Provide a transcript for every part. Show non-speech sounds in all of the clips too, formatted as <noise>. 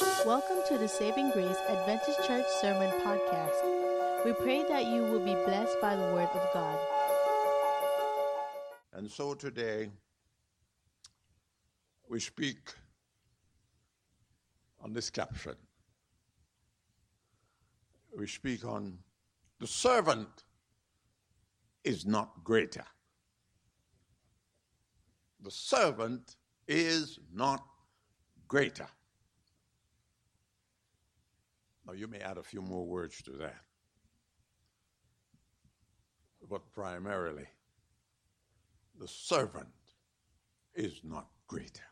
Welcome to the Saving Grace Adventist Church Sermon Podcast. We pray that you will be blessed by the Word of God. And so today, we speak on this caption. We speak on the servant is not greater. The servant is not greater. Now, you may add a few more words to that. But primarily, the servant is not greater.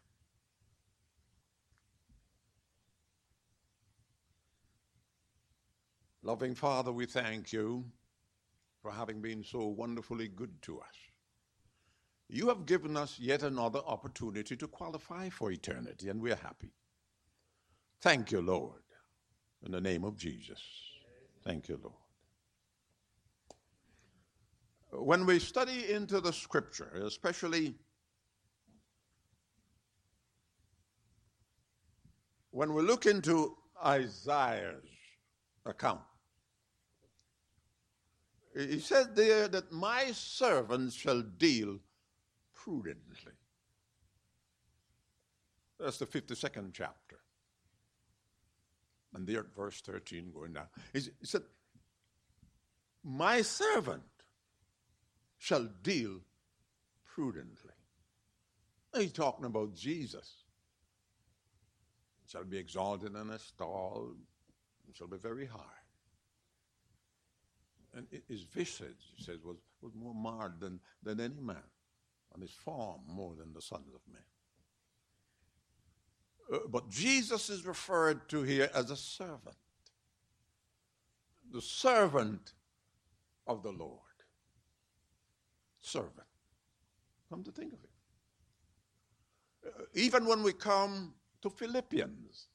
Loving Father, we thank you for having been so wonderfully good to us. You have given us yet another opportunity to qualify for eternity, and we're happy. Thank you, Lord, in the name of Jesus. Thank you, Lord. When we study into the scripture, especially when we look into Isaiah's account, he said there that my servants shall deal prudently. That's the 52nd chapter. And there at verse 13 going down. He said, My servant shall deal prudently. He's talking about Jesus. Shall be exalted and and shall be very high. And his visage, he says, was, was more marred than, than any man, and his form more than the sons of men. Uh, but Jesus is referred to here as a servant, the servant of the Lord. Servant. Come to think of it. Uh, even when we come to Philippians,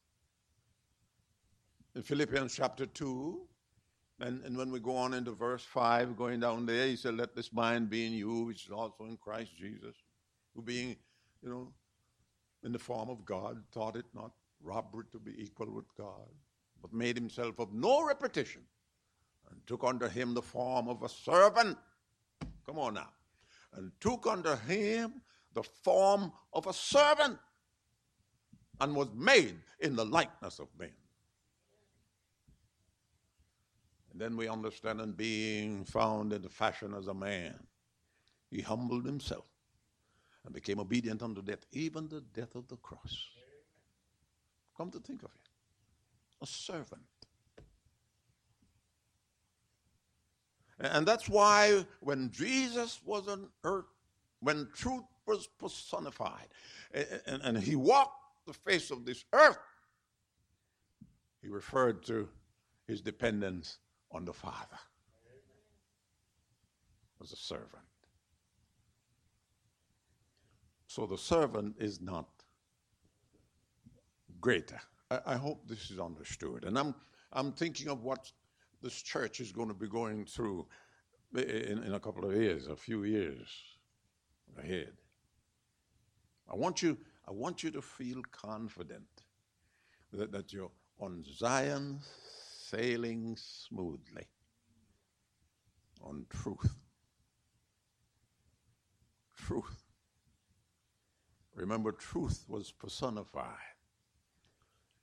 in Philippians chapter 2, and, and when we go on into verse 5, going down there, he said, Let this mind be in you, which is also in Christ Jesus, who being, you know, in the form of God, thought it not robbery to be equal with God, but made himself of no repetition, and took unto him the form of a servant. Come on now. And took unto him the form of a servant, and was made in the likeness of men. And then we understand, and being found in the fashion as a man, he humbled himself and became obedient unto death, even the death of the cross. Come to think of it a servant. And that's why when Jesus was on earth, when truth was personified, and, and he walked the face of this earth, he referred to his dependence on the Father as a servant. So the servant is not greater. I, I, hope this is understood. And I'm, I'm thinking of what this church is going to be going through in, in a couple of years, a few years ahead. I want you, I want you to feel confident that, that you're on Zion sailing smoothly on truth. Truth. Remember, truth was personified,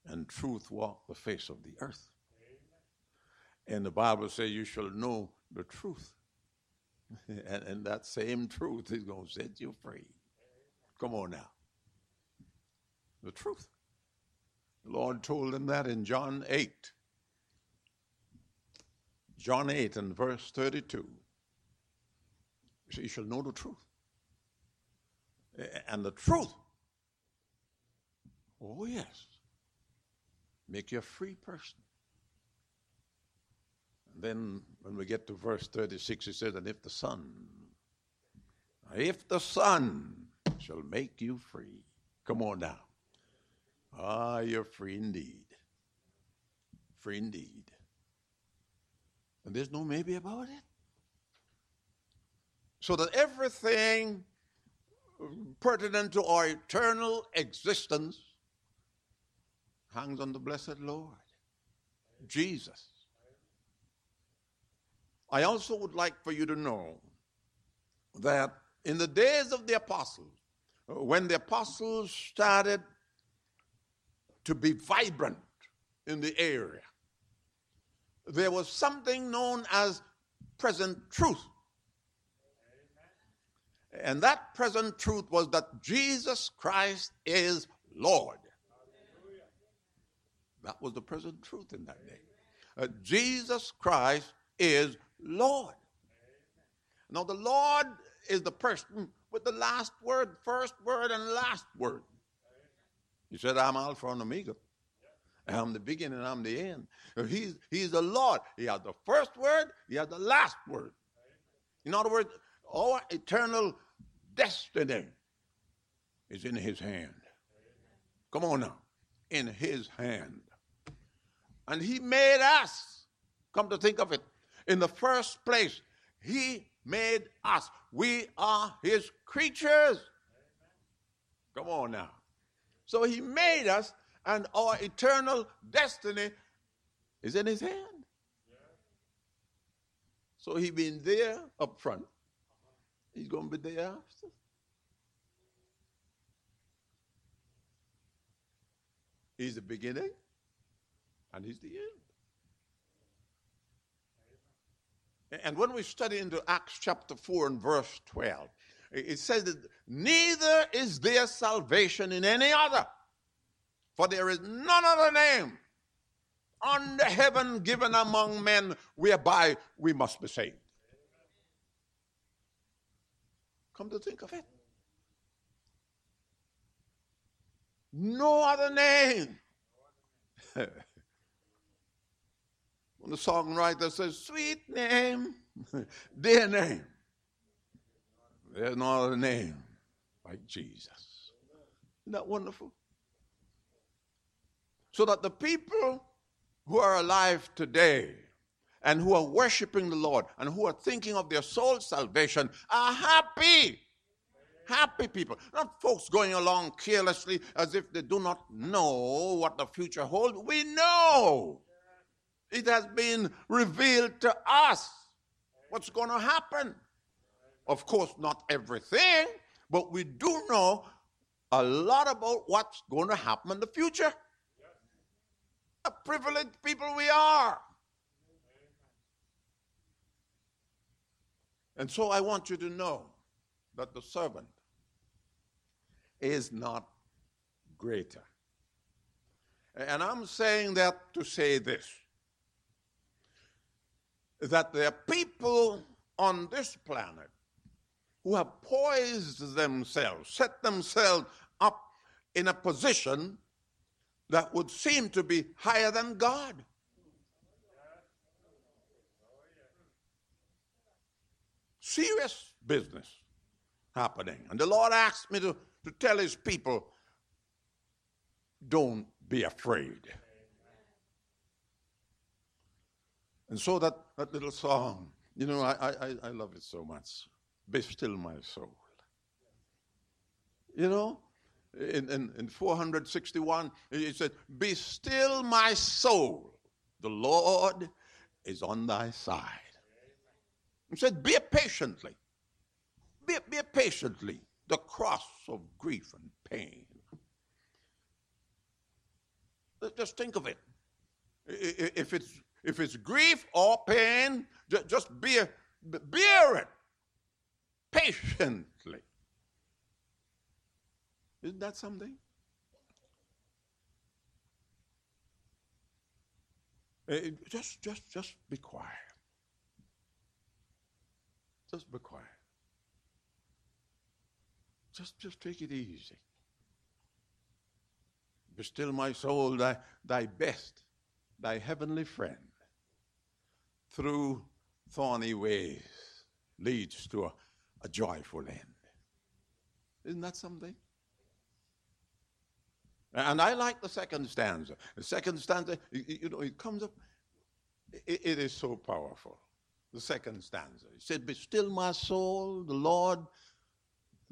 and truth walked the face of the earth. And the Bible says, You shall know the truth. <laughs> and, and that same truth is going to set you free. Come on now. The truth. The Lord told them that in John 8. John 8 and verse 32. You shall know the truth. And the truth, oh yes, make you a free person. And then when we get to verse 36, it says, And if the Son, if the Son shall make you free, come on now. Ah, you're free indeed. Free indeed. And there's no maybe about it. So that everything pertinent to our eternal existence hangs on the blessed Lord, Jesus. I also would like for you to know that in the days of the apostles, when the apostles started to be vibrant in the area, there was something known as present truth. And that present truth was that Jesus Christ is Lord. That was the present truth in that day. Uh, Jesus Christ is Lord. Now, the Lord is the person with the last word, first word, and last word. He said, I'm Alpha and Omega. I'm the beginning, I'm the end. He's, he's the Lord. He has the first word, he has the last word. In other words, our eternal destiny is in his hand. Come on now. In his hand. And he made us, come to think of it, in the first place, he made us. We are his creatures. Come on now. So he made us, and our eternal destiny is in his hand. So he been there up front. He's going to be there after. He's the beginning and he's the end. And when we study into Acts chapter 4 and verse 12, it says that neither is there salvation in any other, for there is none other name under heaven given among men whereby we must be saved. Come to think of it. No other name. <laughs> When the songwriter says, sweet name, <laughs> dear name, there's no other name like Jesus. Isn't that wonderful? So that the people who are alive today and who are worshiping the Lord and who are thinking of their soul salvation are happy. Happy people, not folks going along carelessly as if they do not know what the future holds. We know. It has been revealed to us what's going to happen. Of course, not everything, but we do know a lot about what's going to happen in the future. A privileged people we are. And so I want you to know that the servant is not greater. And I'm saying that to say this that there are people on this planet who have poised themselves, set themselves up in a position that would seem to be higher than God. Serious business happening. And the Lord asked me to, to tell his people don't be afraid. And so that, that little song, you know, I, I, I love it so much. Be still my soul. You know, in, in, in 461, it said, Be still my soul. The Lord is on thy side. He said, Bear patiently. Bear, bear patiently the cross of grief and pain. Just think of it. If it's if it's grief or pain, just bear, bear it patiently. Isn't that something? Just, just, just be quiet. Just be quiet. Just, just take it easy. Be still, my soul, thy, thy best, thy heavenly friend through thorny ways leads to a, a joyful end. Isn't that something? And I like the second stanza. The second stanza, you, know, it comes up, it, it is so powerful. The second stanza. He said, Be still my soul, the Lord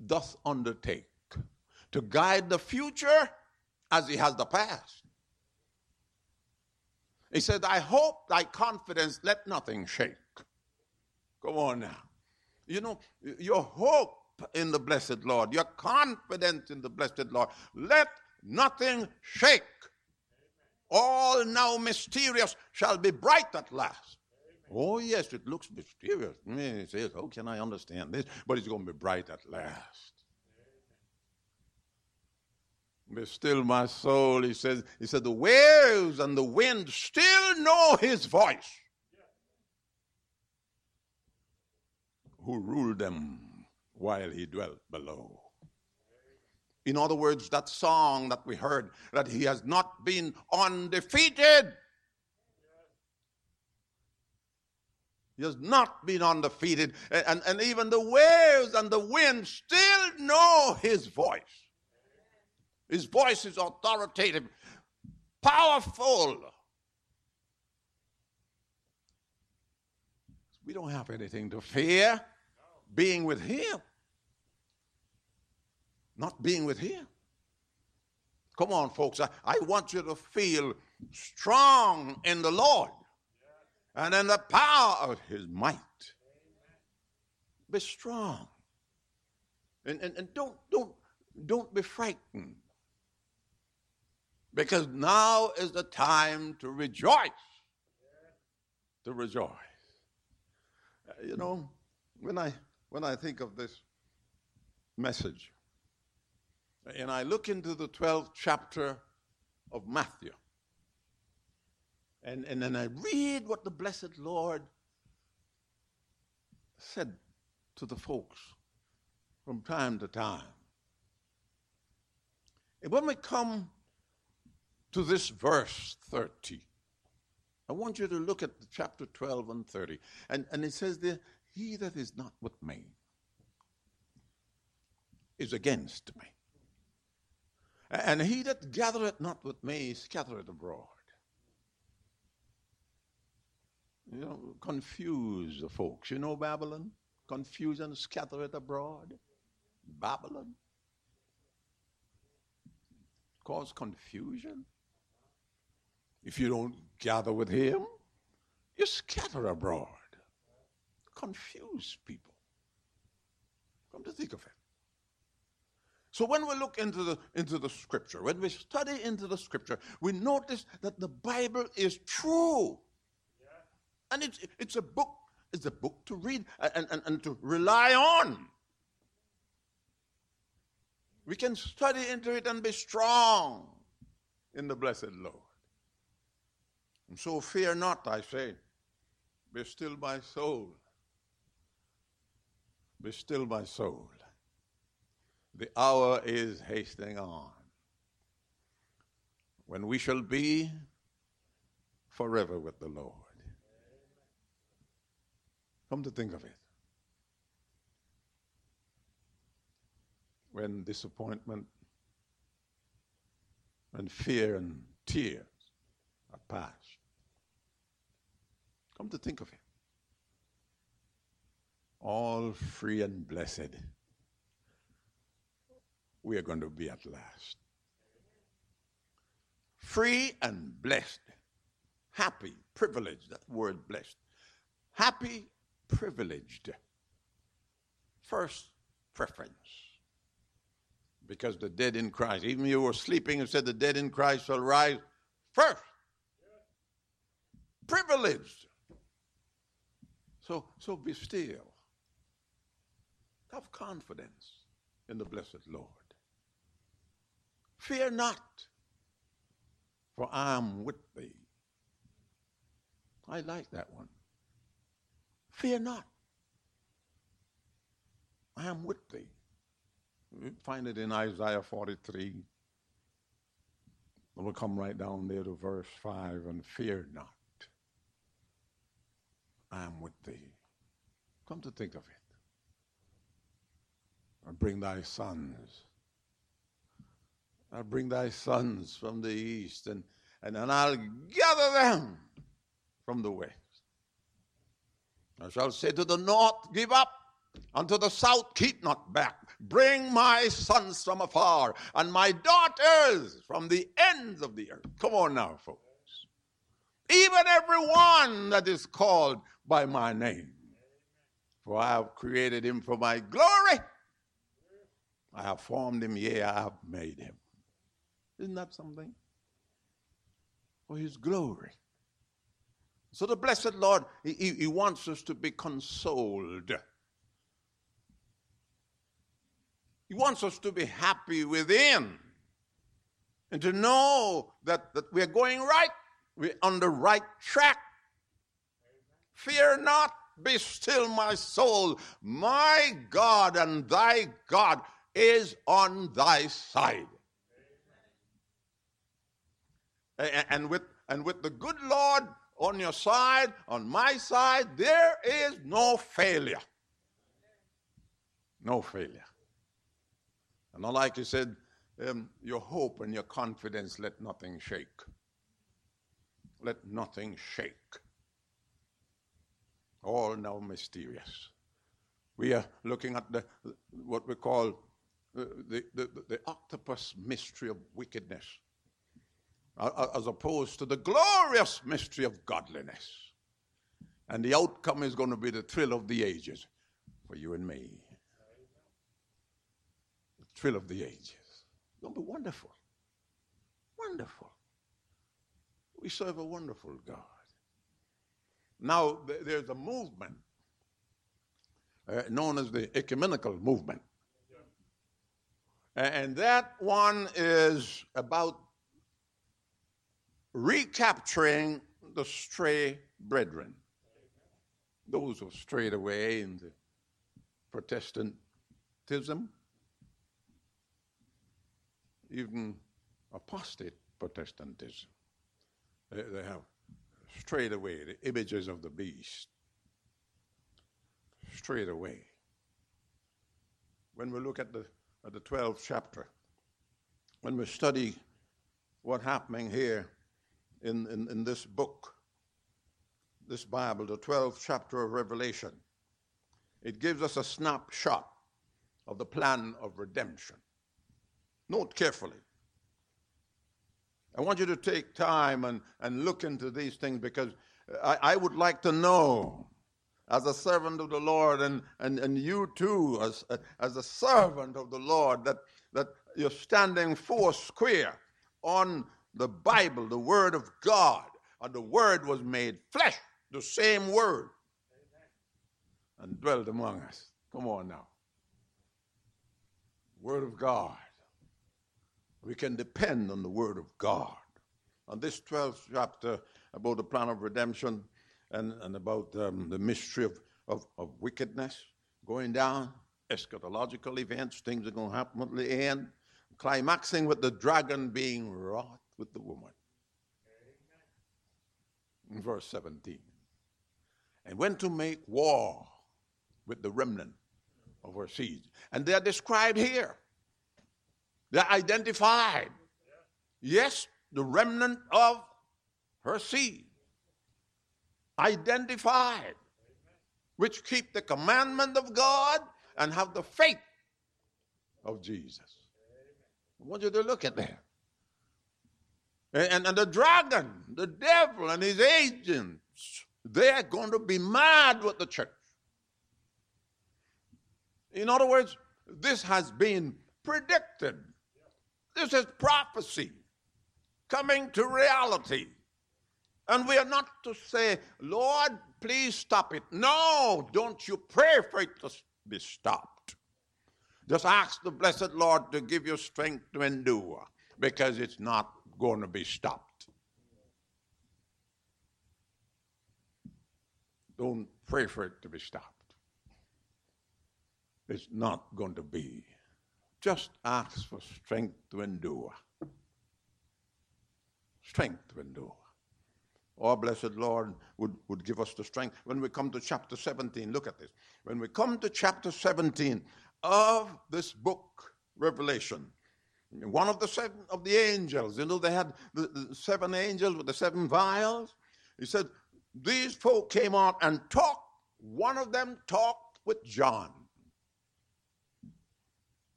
doth undertake to guide the future as he has the past. He said, I hope thy confidence let nothing shake. Come on now. You know, your hope in the blessed Lord, your confidence in the blessed Lord, let nothing shake. All now mysterious shall be bright at last. Oh, yes, it looks mysterious. He says, How can I understand this? But it's going to be bright at last. Be still my soul, he says. He said, The waves and the wind still know his voice. Who ruled them while he dwelt below. In other words, that song that we heard, that he has not been undefeated. He has not been undefeated. And, and, even the waves and the wind still know his voice. His voice is authoritative, powerful. We don't have anything to fear being with him. Not being with him. Come on, folks. I, I want you to feel strong in the Lord and in the power of his might. Be strong. And, and, and don't, don't, don't be frightened. Because now is the time to rejoice. To rejoice. Uh, you know, when I when I think of this message, and I look into the 12th chapter of Matthew, and, and then I read what the blessed Lord said to the folks from time to time. And when we come to this verse 30, I want you to look at chapter 12 and 30. And, and it says there, He that is not with me is against me. And he that gathereth not with me scattereth abroad. You know, confuse the folks. You know Babylon? Confusion it abroad. Babylon. Cause confusion. If you don't gather with him, you scatter abroad. Confuse people. Come to think of it. So when we look into the into the scripture, when we study into the scripture, we notice that the Bible is true. And it's it's a book, it's a book to read and, and, and to rely on. We can study into it and be strong in the blessed Lord. And so fear not, I say. Be still my soul. Be still my soul. The hour is hastening on when we shall be forever with the Lord. Come to think of it. When disappointment and fear and tears are past. Come to think of it. All free and blessed we are going to be at last. Free and blessed. Happy, privileged, that word blessed. Happy, privileged. First preference. Because the dead in Christ, even you were sleeping and said the dead in Christ shall rise first. Privileged. So, so be still. Have confidence in the blessed Lord. Fear not, for I am with thee. I like that one. Fear not. I am with thee. You find it in Isaiah 43. We'll come right down there to verse 5 and fear not. I am with thee. Come to think of it. I bring thy sons I'll bring thy sons from the east, and, and, and I'll gather them from the west. I shall say to the north, Give up, and to the south, Keep not back. Bring my sons from afar, and my daughters from the ends of the earth. Come on now, folks. even everyone that is called by my name. For I have created him for my glory. I have formed him, yea, I have made him. Isn't that something? For his glory. So the blessed Lord, he, he wants us to be consoled. He wants us to be happy within and to know that, that we're going right, we're on the right track. Fear not, be still, my soul. My God and thy God is on thy side. And with, and with the good Lord on your side, on my side, there is no failure. No failure. And like he said, um, your hope and your confidence let nothing shake. Let nothing shake. All now mysterious. We are looking at the what we call uh, the, the, the octopus mystery of wickedness as opposed to the glorious mystery of godliness. And the outcome is going to be the thrill of the ages for you and me. The thrill of the ages. It's going to be wonderful. Wonderful. We serve a wonderful God. Now, there's a movement uh, known as the ecumenical movement. And that one is about recapturing the stray brethren, those who strayed away into Protestantism, even apostate Protestantism. They, they have strayed away, the images of the beast, strayed away. When we look at the, at the 12th chapter, when we study what's happening here, in, in, in this book, this Bible, the 12th chapter of Revelation. It gives us a snapshot of the plan of redemption. Note carefully. I want you to take time and, and look into these things because I, I would like to know, as a servant of the Lord, and, and, and you too, as, as a servant of the Lord, that, that you're standing four square on the Bible, the Word of God, and the Word was made flesh, the same Word, and dwelt among us. Come on now. Word of God. We can depend on the Word of God. On this 12th chapter about the plan of redemption and, and about um, the mystery of, of, of wickedness going down, eschatological events, things are going to happen at the end, climaxing with the dragon being wrought with the woman. In verse 17. And went to make war with the remnant of her seed. And they're described here. They're identified. Yes, the remnant of her seed. Identified. Which keep the commandment of God and have the faith of Jesus. I want you to look at that. And, and the dragon, the devil, and his agents, they're going to be mad with the church. In other words, this has been predicted. This is prophecy coming to reality. And we are not to say, Lord, please stop it. No, don't you pray for it to be stopped. Just ask the blessed Lord to give you strength to endure because it's not going to be stopped. Don't pray for it to be stopped. It's not going to be. Just ask for strength to endure. Strength to endure. Our blessed Lord would, would give us the strength. When we come to chapter 17, look at this. When we come to chapter 17 of this book, Revelation, one of the seven of the angels, you know, they had the, the seven angels with the seven vials. He said, These folk came out and talked. One of them talked with John.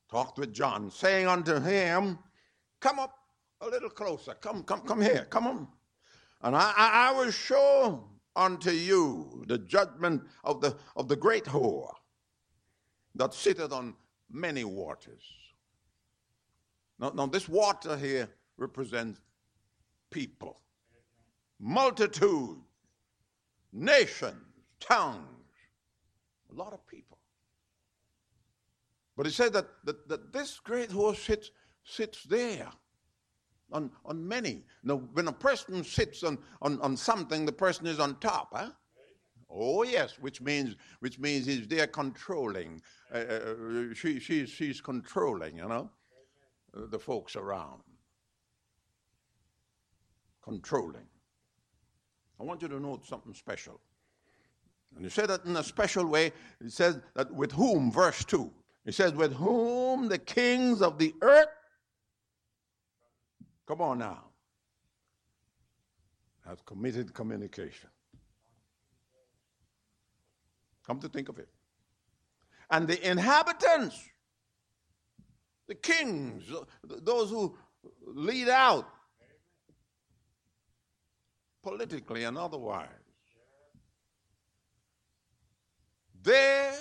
Talked with John, saying unto him, Come up a little closer. Come, come, come here. Come on. And I, I, I will show unto you the judgment of the, of the great whore that sitteth on many waters. Now this water here represents people, multitude, nations, tongues, a lot of people. But he said that, that, that this great horse sits, sits there on, on many. Now, when a person sits on, on, on something, the person is on top, huh? Oh yes, which means which means he's there controlling. Uh, uh, she, she, she's controlling, you know, uh, the folks around. Controlling. I want you to note something special. And he said that in a special way. He says that with whom, verse 2, he says, with whom the kings of the earth, come on now, have committed communication. Come to think of it. And the inhabitants, the kings, those who lead out politically and otherwise, they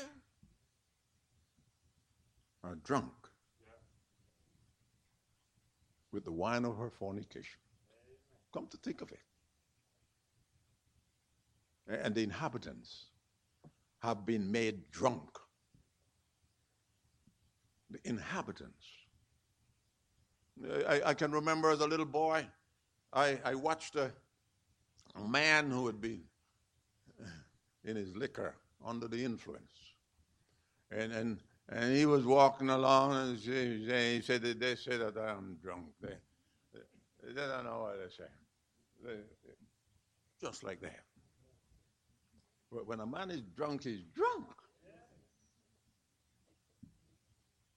are drunk with the wine of her fornication. Come to think of it. And the inhabitants have been made drunk. The inhabitants. I, I can remember as a little boy, I, I watched a, a man who had been uh, in his liquor under the influence. And, and, and he was walking along and he said, they say that I'm drunk. They, they, they don't know what they're saying. They, just like that. But When a man is drunk, he's drunk.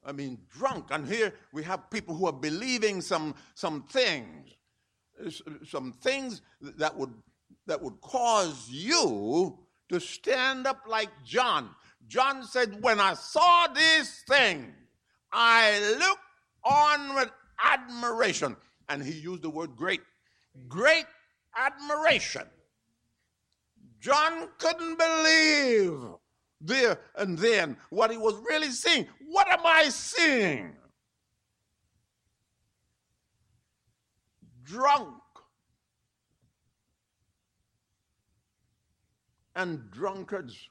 I mean, drunk. And here we have people who are believing some, some things, some things that would, that would cause you to stand up like John. John said, When I saw this thing, I looked on with admiration. And he used the word great. Great admiration. John couldn't believe there and then what he was really seeing. What am I seeing? Drunk and drunkards.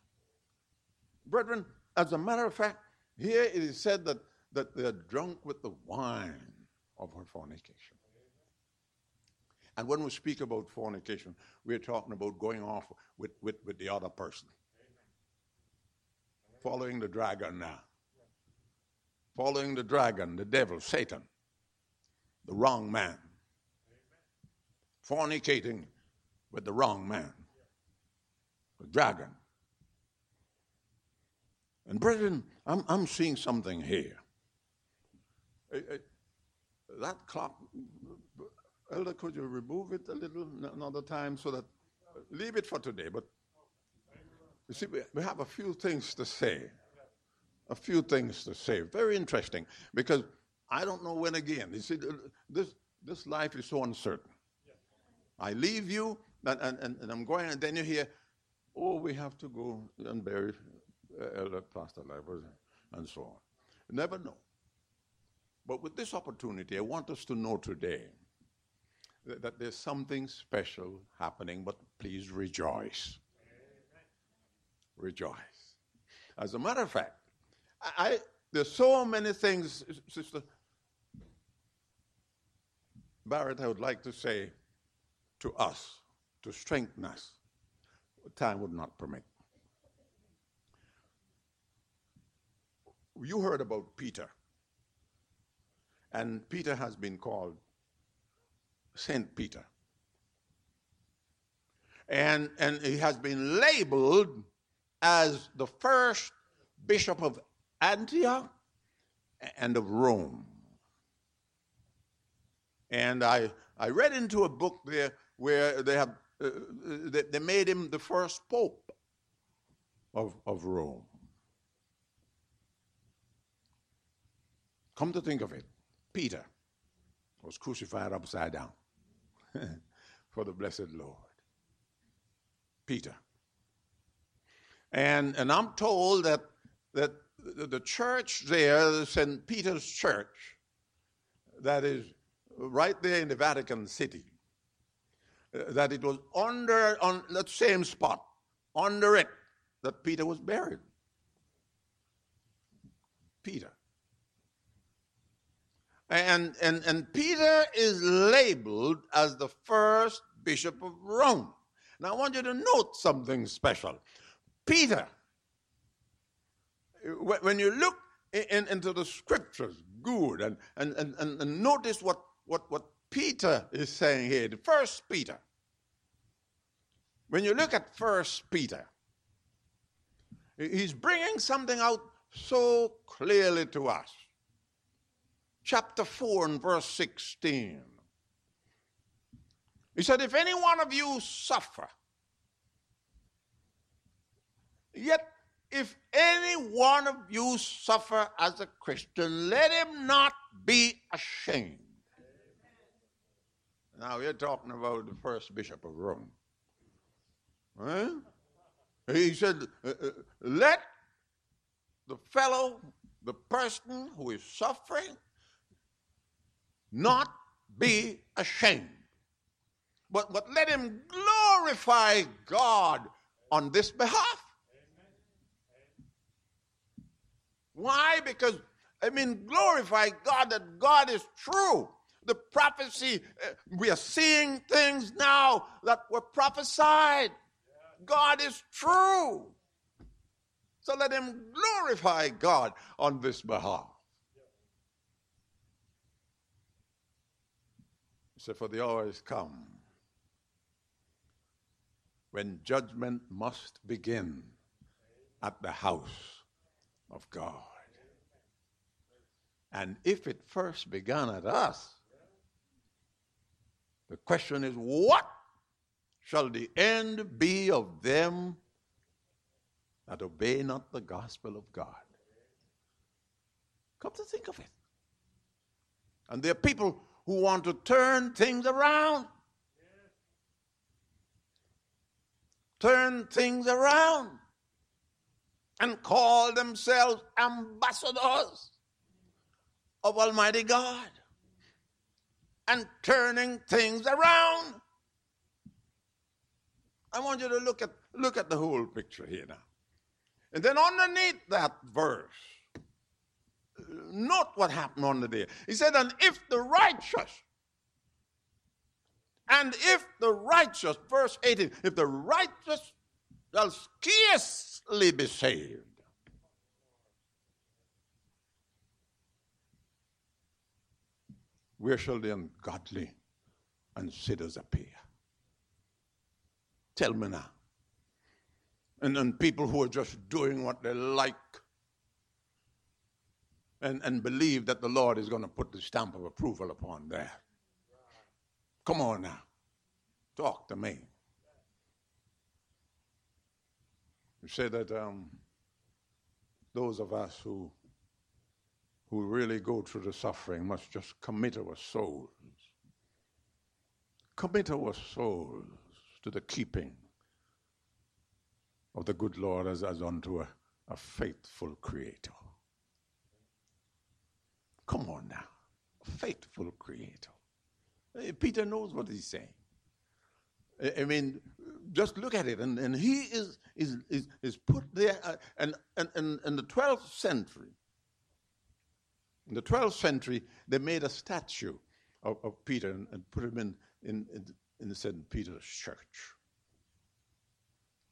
Brethren, as a matter of fact, here it is said that, that they're drunk with the wine of her fornication. And when we speak about fornication, we're talking about going off with, with, with the other person. Following the dragon now. Following the dragon, the devil, Satan, the wrong man. Fornicating with the wrong man, the dragon. And brethren, I'm, I'm seeing something here. Uh, uh, that clock Elder, could you remove it a little another time so that leave it for today? But you see, we have a few things to say. A few things to say. Very interesting because I don't know when again. You see, this this life is so uncertain. I leave you and, and, and I'm going, and then you hear, oh, we have to go and bury uh, Elder Pastor Livers and so on. Never know. But with this opportunity, I want us to know today that there's something special happening, but please rejoice. Rejoice. As a matter of fact, I, there's so many things, Sister Barrett, I would like to say to us to strengthen us. Time would not permit. You heard about Peter, and Peter has been called St. Peter. And, and he has been labeled as the first bishop of Antioch and of Rome. And I, I read into a book there where they have uh, they, they made him the first pope of, of Rome. Come to think of it, Peter was crucified upside down. <laughs> for the blessed Lord. Peter. And, and I'm told that, that the church there, St. Peter's Church, that is right there in the Vatican City, uh, that it was under, on that same spot, under it, that Peter was buried. Peter. And, and, and Peter is labeled as the first bishop of Rome. Now, I want you to note something special. Peter, when you look in, into the scriptures, good, and, and, and, and notice what, what, what Peter is saying here, the first Peter. When you look at first Peter, he's bringing something out so clearly to us chapter 4 and verse 16. He said, If any one of you suffer, yet if any one of you suffer as a Christian, let him not be ashamed. Now we're talking about the first bishop of Rome. Huh? He said, uh, uh, let the fellow, the person who is suffering, not be ashamed. But, but let him glorify God on this behalf. Why? Because, I mean, glorify God that God is true. The prophecy, uh, we are seeing things now that were prophesied. God is true. So let him glorify God on this behalf. So, for the hour is come when judgment must begin at the house of God. And if it first began at us, the question is what shall the end be of them that obey not the gospel of God? Come to think of it. And there are people who want to turn things around. Turn things around and call themselves ambassadors of Almighty God and turning things around. I want you to look at look at the whole picture here now. And then underneath that verse, note what happened under there. He said, And if the righteous, and if the righteous, verse 18, if the righteous shall scarcely be saved. Where shall the ungodly and sinners appear? Tell me now. And then people who are just doing what they like and, and believe that the Lord is going to put the stamp of approval upon that. Come on now. Talk to me. You say that um, those of us who who really go through the suffering must just commit our souls. Commit our souls to the keeping of the good Lord as, as unto a, a faithful creator. Come on now. Faithful creator. Peter knows what he's saying. I mean, just look at it. And, and he is, is, is, is put there. Uh, and, and, and in the 12th century, in the 12th century, they made a statue of, of Peter and, and, put him in, in, in, St. Peter's church.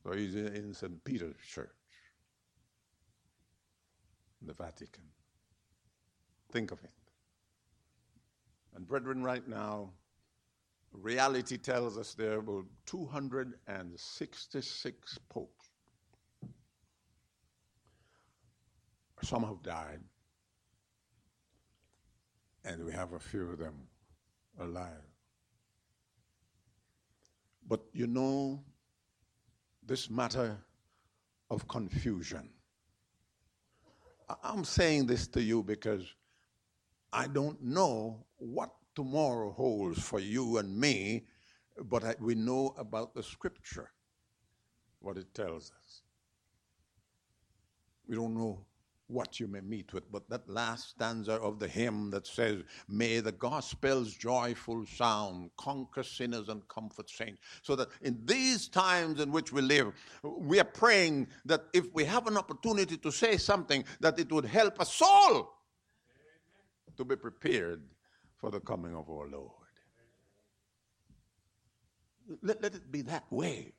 So he's in, in St. Peter's church in the Vatican. Think of it. And, brethren, right now, reality tells us there were 266 popes. Some have died, and we have a few of them alive. But you know, this matter of confusion. I'm saying this to you because I don't know what tomorrow holds for you and me but we know about the scripture, what it tells us. We don't know what you may meet with. But that last stanza of the hymn that says, May the gospel's joyful sound conquer sinners and comfort saints. So that in these times in which we live, we are praying that if we have an opportunity to say something, that it would help us all to be prepared for the coming of our Lord. Let, let it be that way.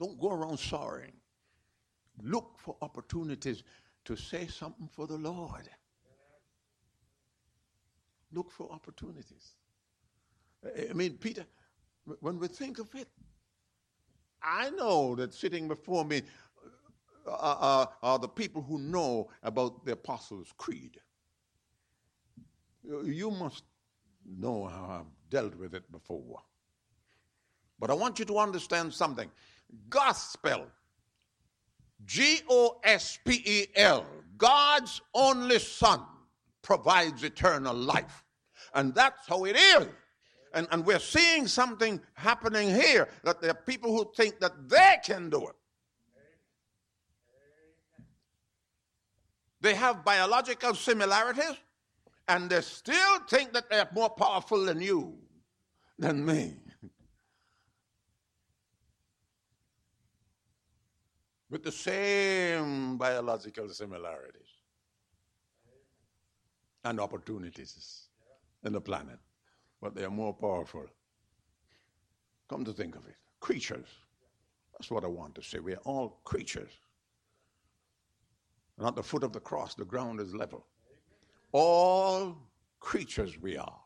Don't go around sorrowing. Look for opportunities to say something for the Lord. Look for opportunities. I mean, Peter, when we think of it, I know that sitting before me uh, uh, are the people who know about the Apostles' Creed. You must know how I've dealt with it before. But I want you to understand something. Gospel G O S P E L, God's only Son, provides eternal life. And that's how it is. And, and we're seeing something happening here that there are people who think that they can do it. They have biological similarities, and they still think that they're more powerful than you, than me. with the same biological similarities and opportunities in the planet, but they are more powerful. Come to think of it, creatures. That's what I want to say. We are all creatures. And at the foot of the cross, the ground is level. All creatures we are.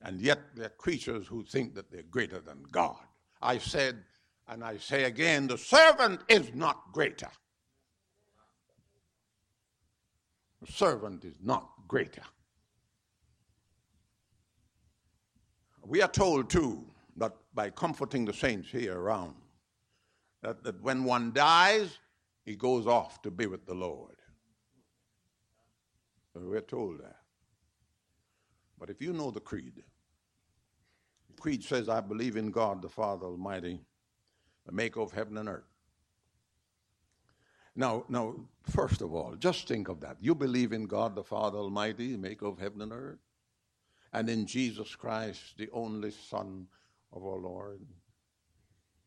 And yet, they're creatures who think that they're greater than God. I said and I say again, the servant is not greater. The servant is not greater. We are told too that by comforting the saints here around, that, that when one dies, he goes off to be with the Lord. We're told that. But if you know the creed, the creed says, I believe in God the Father Almighty, the maker of heaven and earth. Now, now, first of all, just think of that. You believe in God the Father Almighty, maker of heaven and earth, and in Jesus Christ, the only Son of our Lord,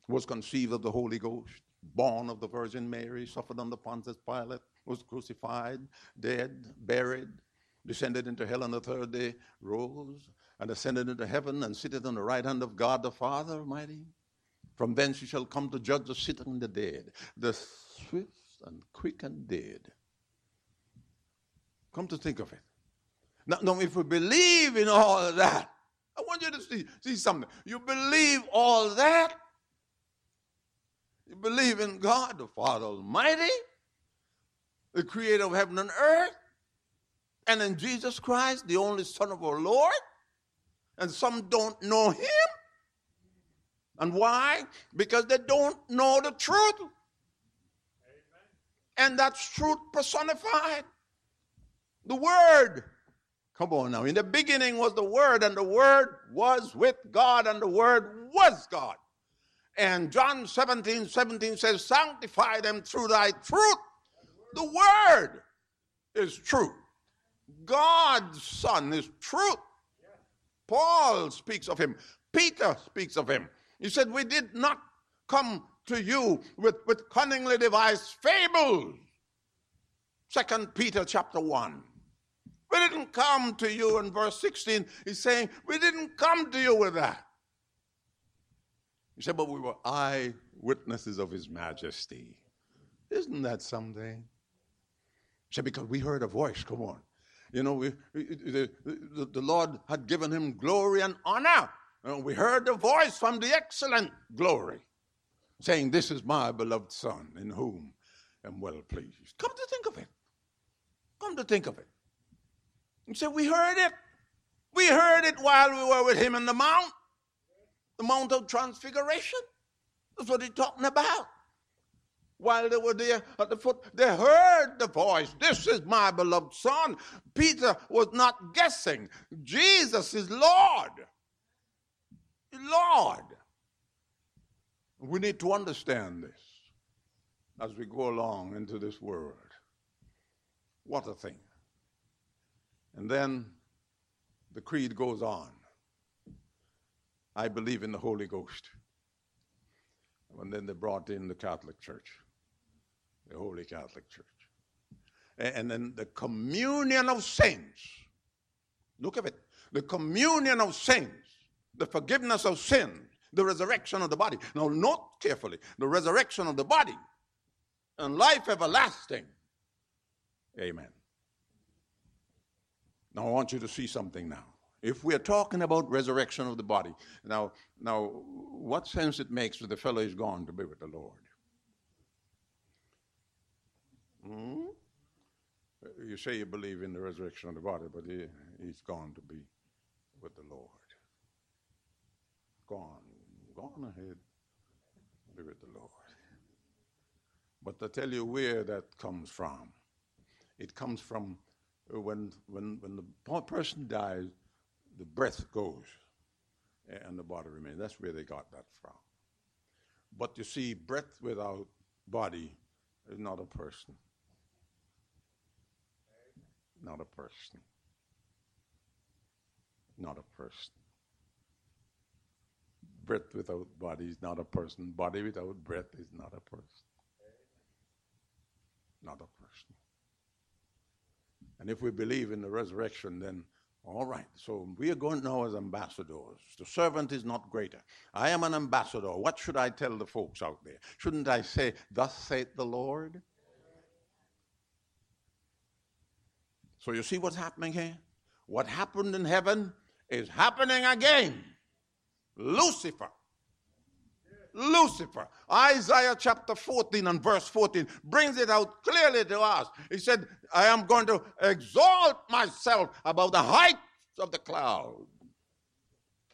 was conceived of the Holy Ghost, born of the Virgin Mary, suffered under Pontius Pilate, was crucified, dead, buried, descended into hell on the third day, rose, and ascended into heaven, and sitteth on the right hand of God the Father Almighty. From thence he shall come to judge the sick and the dead, the swift and quick and dead. Come to think of it. Now, now, if we believe in all of that, I want you to see, see something. You believe all that. You believe in God, the Father Almighty, the creator of heaven and earth, and in Jesus Christ, the only Son of our Lord. And some don't know him. And why? Because they don't know the truth. Amen. And that's truth personified. The Word. Come on now. In the beginning was the Word, and the Word was with God, and the Word was God. And John 17 17 says, Sanctify them through thy truth. The Word is true. God's Son is truth. Paul speaks of him, Peter speaks of him. He said, We did not come to you with, with cunningly devised fables. Second Peter chapter 1. We didn't come to you in verse 16. He's saying, We didn't come to you with that. He said, But we were eyewitnesses of his majesty. Isn't that something? Said, Because we heard a voice. Come on. You know, we, the, the, the Lord had given him glory and honor and we heard the voice from the excellent glory saying, This is my beloved Son in whom I am well pleased. Come to think of it. Come to think of it. You say, We heard it. We heard it while we were with him in the mount, the Mount of Transfiguration. That's what he's talking about. While they were there at the foot, they heard the voice. This is my beloved Son. Peter was not guessing. Jesus is Lord. Lord. We need to understand this as we go along into this world. What a thing. And then the creed goes on. I believe in the Holy Ghost. And then they brought in the Catholic Church, the Holy Catholic Church. And then the communion of saints. Look at it. The communion of saints, the forgiveness of sin, the resurrection of the body. Now, note carefully the resurrection of the body and life everlasting. Amen. Now, I want you to see something now. If we are talking about resurrection of the body, now, now, what sense it makes that the fellow is gone to be with the Lord? Hmm? You say you believe in the resurrection of the body, but he, he's gone to be with the Lord. Gone, gone ahead, be with the Lord. But to tell you where that comes from, it comes from when, when, when the person dies, the breath goes and the body remains. That's where they got that from. But you see, breath without body is not a person. Not a person. Not a person. Breath without body is not a person. Body without breath is not a person. Not a person. And if we believe in the resurrection, then all right. So we are going now as ambassadors. The servant is not greater. I am an ambassador. What should I tell the folks out there? Shouldn't I say, Thus saith the Lord? So you see what's happening here? What happened in heaven is happening again. Lucifer Lucifer. Isaiah chapter 14 and verse 14 brings it out clearly to us. He said, I am going to exalt myself above the heights of the cloud.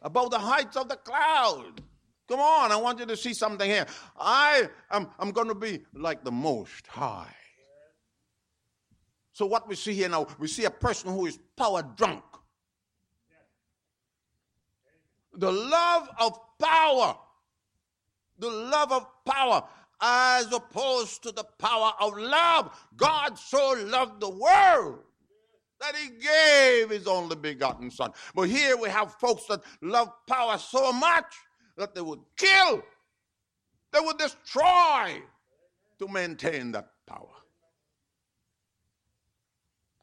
Above the heights of the cloud. Come on, I want you to see something here. I am I'm going to be like the most high. So, what we see here now, we see a person who is power drunk. The love of power the love of power as opposed to the power of love. God so loved the world that he gave his only begotten son. But here we have folks that love power so much that they would kill, they would destroy to maintain that power.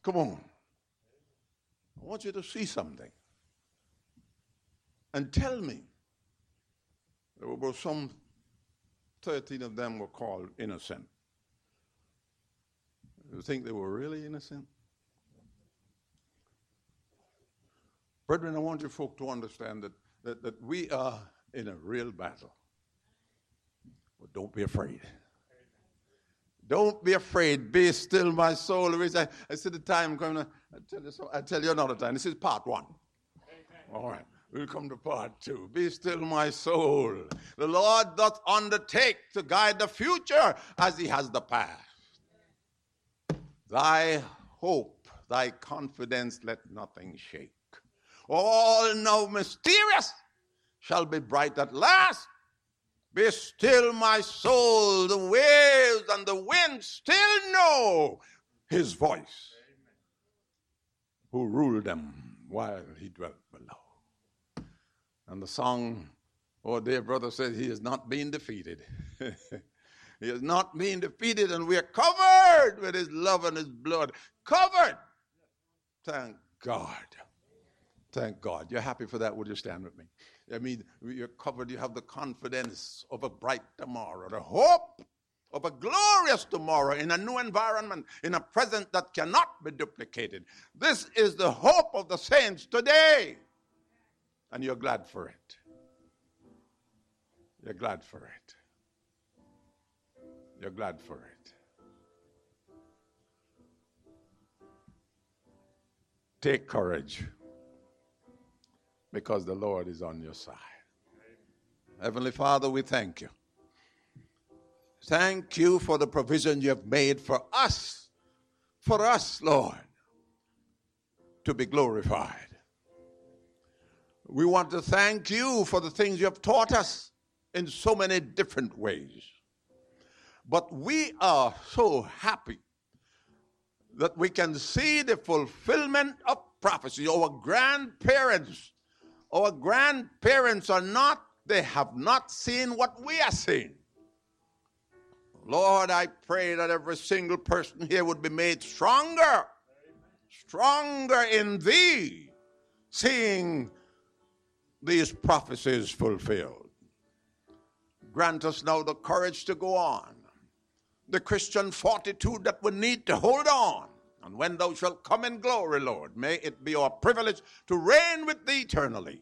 Come on. I want you to see something. And tell me, there were some 13 of them were called innocent. You think they were really innocent? Brethren, I want you folk to understand that, that, that we are in a real battle. But don't be afraid. Don't be afraid. Be still, my soul. I, I see the time coming. I tell you, so, I tell you another time. This is part one. All right. We'll come to part two. Be still, my soul. The Lord doth undertake to guide the future as he has the past. Thy hope, thy confidence, let nothing shake. All now mysterious shall be bright at last. Be still, my soul. The waves and the wind still know his voice, who ruled them while he dwelt below. And the song, oh, dear brother says He is not being defeated. <laughs> he is not being defeated, and we are covered with His love and His blood. Covered! Thank God. Thank God. You're happy for that? Would you stand with me? I mean, you're covered. You have the confidence of a bright tomorrow, the hope of a glorious tomorrow in a new environment, in a present that cannot be duplicated. This is the hope of the saints today and you're glad for it. You're glad for it. You're glad for it. Take courage because the Lord is on your side. Heavenly Father, we thank you. Thank you for the provision you have made for us, for us, Lord, to be glorified. We want to thank you for the things you have taught us in so many different ways. But we are so happy that we can see the fulfillment of prophecy. Our grandparents, our grandparents are not, they have not seen what we are seeing. Lord, I pray that every single person here would be made stronger, stronger in thee, seeing these prophecies fulfilled. Grant us now the courage to go on, the Christian fortitude that we need to hold on. And when thou shalt come in glory, Lord, may it be our privilege to reign with thee eternally,